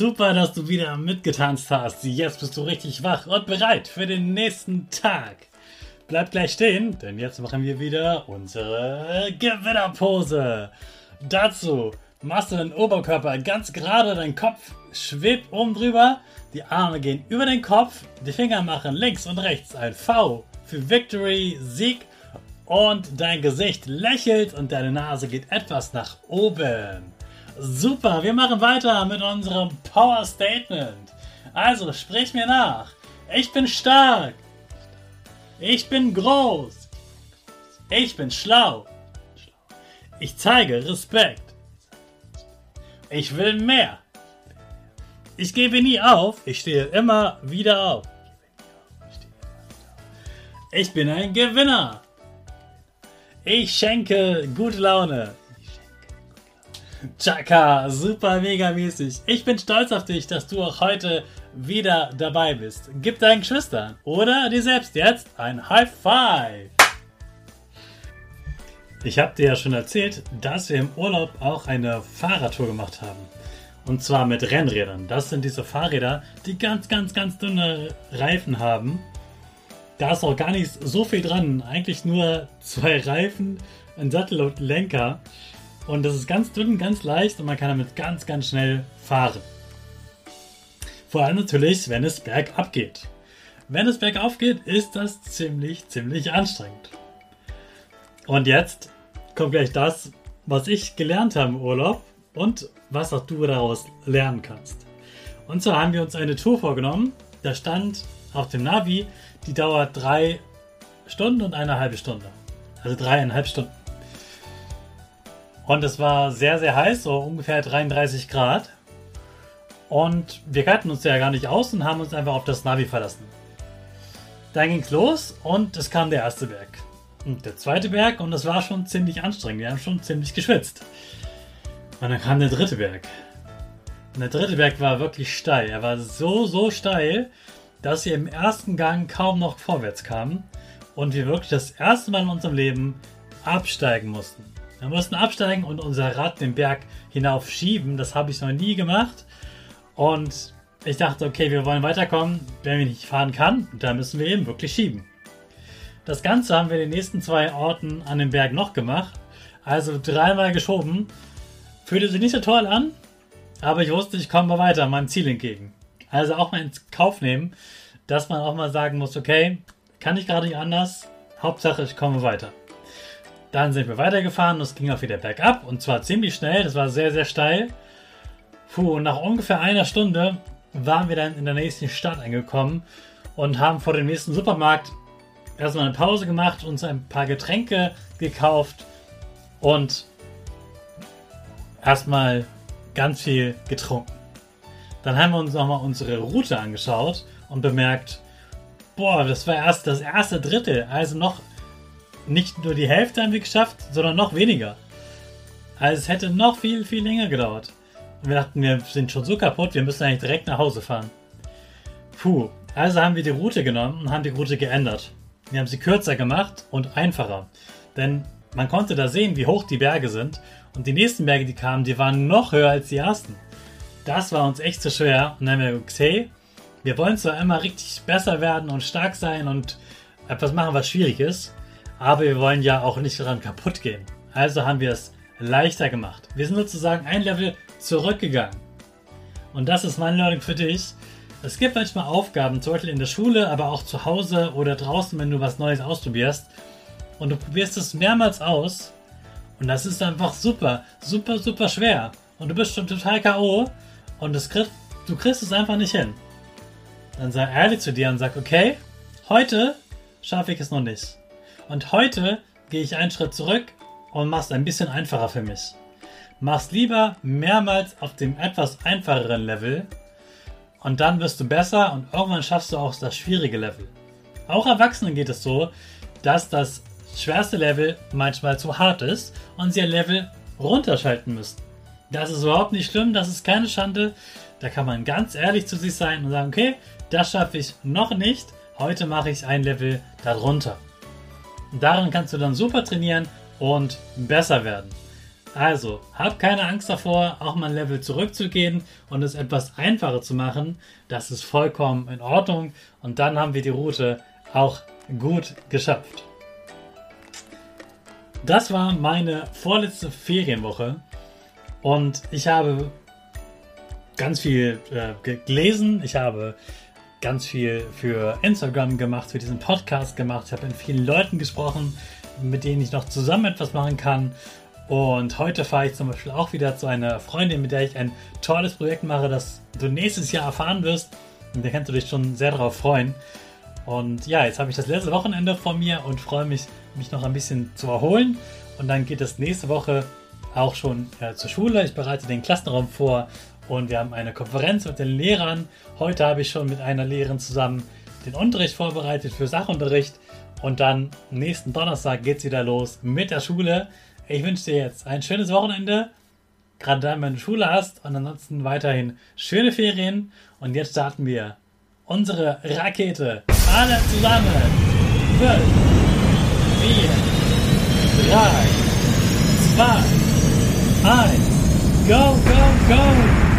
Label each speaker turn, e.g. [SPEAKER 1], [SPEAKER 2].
[SPEAKER 1] Super, dass du wieder mitgetanzt hast. Jetzt bist du richtig wach und bereit für den nächsten Tag. Bleib gleich stehen, denn jetzt machen wir wieder unsere Gewinnerpose. Dazu machst du den Oberkörper ganz gerade, dein Kopf schwebt oben drüber, die Arme gehen über den Kopf, die Finger machen links und rechts ein V für Victory, Sieg und dein Gesicht lächelt und deine Nase geht etwas nach oben. Super, wir machen weiter mit unserem Power Statement. Also, sprich mir nach. Ich bin stark. Ich bin groß. Ich bin schlau. Ich zeige Respekt. Ich will mehr. Ich gebe nie auf. Ich stehe immer wieder auf. Ich bin ein Gewinner. Ich schenke gute Laune. Chaka, super mega mäßig. Ich bin stolz auf dich, dass du auch heute wieder dabei bist. Gib deinen Geschwistern oder dir selbst jetzt ein High Five. Ich habe dir ja schon erzählt, dass wir im Urlaub auch eine Fahrradtour gemacht haben. Und zwar mit Rennrädern. Das sind diese Fahrräder, die ganz, ganz, ganz dünne Reifen haben. Da ist auch gar nicht so viel dran. Eigentlich nur zwei Reifen, ein Sattel und Lenker. Und das ist ganz dünn, ganz leicht und man kann damit ganz, ganz schnell fahren. Vor allem natürlich, wenn es bergab geht. Wenn es bergauf geht, ist das ziemlich, ziemlich anstrengend. Und jetzt kommt gleich das, was ich gelernt habe im Urlaub und was auch du daraus lernen kannst. Und zwar haben wir uns eine Tour vorgenommen. Da stand auf dem Navi, die dauert drei Stunden und eine halbe Stunde. Also dreieinhalb Stunden. Und es war sehr, sehr heiß, so ungefähr 33 Grad. Und wir kannten uns ja gar nicht aus und haben uns einfach auf das Navi verlassen. Dann ging es los und es kam der erste Berg. Und der zweite Berg und das war schon ziemlich anstrengend. Wir haben schon ziemlich geschwitzt. Und dann kam der dritte Berg. Und der dritte Berg war wirklich steil. Er war so, so steil, dass wir im ersten Gang kaum noch vorwärts kamen und wir wirklich das erste Mal in unserem Leben absteigen mussten. Wir mussten absteigen und unser Rad den Berg hinauf schieben. Das habe ich noch nie gemacht. Und ich dachte, okay, wir wollen weiterkommen. Wenn ich nicht fahren kann, dann müssen wir eben wirklich schieben. Das Ganze haben wir in den nächsten zwei Orten an dem Berg noch gemacht. Also dreimal geschoben. Fühlte sich nicht so toll an, aber ich wusste, ich komme weiter meinem Ziel entgegen. Also auch mal ins Kauf nehmen, dass man auch mal sagen muss, okay, kann ich gerade nicht anders. Hauptsache, ich komme weiter. Dann sind wir weitergefahren und es ging auch wieder bergab und zwar ziemlich schnell, das war sehr, sehr steil. Puh, und nach ungefähr einer Stunde waren wir dann in der nächsten Stadt angekommen und haben vor dem nächsten Supermarkt erstmal eine Pause gemacht, uns ein paar Getränke gekauft und erstmal ganz viel getrunken. Dann haben wir uns nochmal unsere Route angeschaut und bemerkt, boah, das war erst das erste Drittel, also noch nicht nur die Hälfte haben wir geschafft, sondern noch weniger. Also es hätte noch viel, viel länger gedauert. Und wir dachten, wir sind schon so kaputt, wir müssen eigentlich direkt nach Hause fahren. Puh, also haben wir die Route genommen und haben die Route geändert. Wir haben sie kürzer gemacht und einfacher. Denn man konnte da sehen, wie hoch die Berge sind. Und die nächsten Berge, die kamen, die waren noch höher als die ersten. Das war uns echt zu schwer. Und dann haben wir gesagt, hey, wir wollen zwar immer richtig besser werden und stark sein und etwas machen, was schwierig ist, aber wir wollen ja auch nicht daran kaputt gehen. Also haben wir es leichter gemacht. Wir sind sozusagen ein Level zurückgegangen. Und das ist mein Learning für dich. Es gibt manchmal Aufgaben, zum Beispiel in der Schule, aber auch zu Hause oder draußen, wenn du was Neues ausprobierst. Und du probierst es mehrmals aus. Und das ist einfach super, super, super schwer. Und du bist schon total K.O. Und das krieg, du kriegst es einfach nicht hin. Dann sei ehrlich zu dir und sag, okay, heute schaffe ich es noch nicht. Und heute gehe ich einen Schritt zurück und mach's ein bisschen einfacher für mich. Mach's lieber mehrmals auf dem etwas einfacheren Level und dann wirst du besser und irgendwann schaffst du auch das schwierige Level. Auch Erwachsenen geht es so, dass das schwerste Level manchmal zu hart ist und sie ein Level runterschalten müssen. Das ist überhaupt nicht schlimm, das ist keine Schande. Da kann man ganz ehrlich zu sich sein und sagen, okay, das schaffe ich noch nicht. Heute mache ich ein Level darunter. Daran kannst du dann super trainieren und besser werden. Also, hab keine Angst davor, auch mal ein Level zurückzugehen und es etwas einfacher zu machen. Das ist vollkommen in Ordnung und dann haben wir die Route auch gut geschafft. Das war meine vorletzte Ferienwoche und ich habe ganz viel äh, gelesen, ich habe ganz viel für Instagram gemacht, für diesen Podcast gemacht, ich habe mit vielen Leuten gesprochen, mit denen ich noch zusammen etwas machen kann. Und heute fahre ich zum Beispiel auch wieder zu einer Freundin, mit der ich ein tolles Projekt mache, das du nächstes Jahr erfahren wirst. Und da kannst du dich schon sehr darauf freuen. Und ja, jetzt habe ich das letzte Wochenende vor mir und freue mich, mich noch ein bisschen zu erholen. Und dann geht es nächste Woche auch schon äh, zur Schule. Ich bereite den Klassenraum vor und wir haben eine Konferenz mit den Lehrern. Heute habe ich schon mit einer Lehrerin zusammen den Unterricht vorbereitet für Sachunterricht. Und dann nächsten Donnerstag geht es wieder los mit der Schule. Ich wünsche dir jetzt ein schönes Wochenende, gerade dann, wenn du Schule hast. Und ansonsten weiterhin schöne Ferien. Und jetzt starten wir unsere Rakete. Alle zusammen. 5, 4, 3, 2, 1. Go, go, go!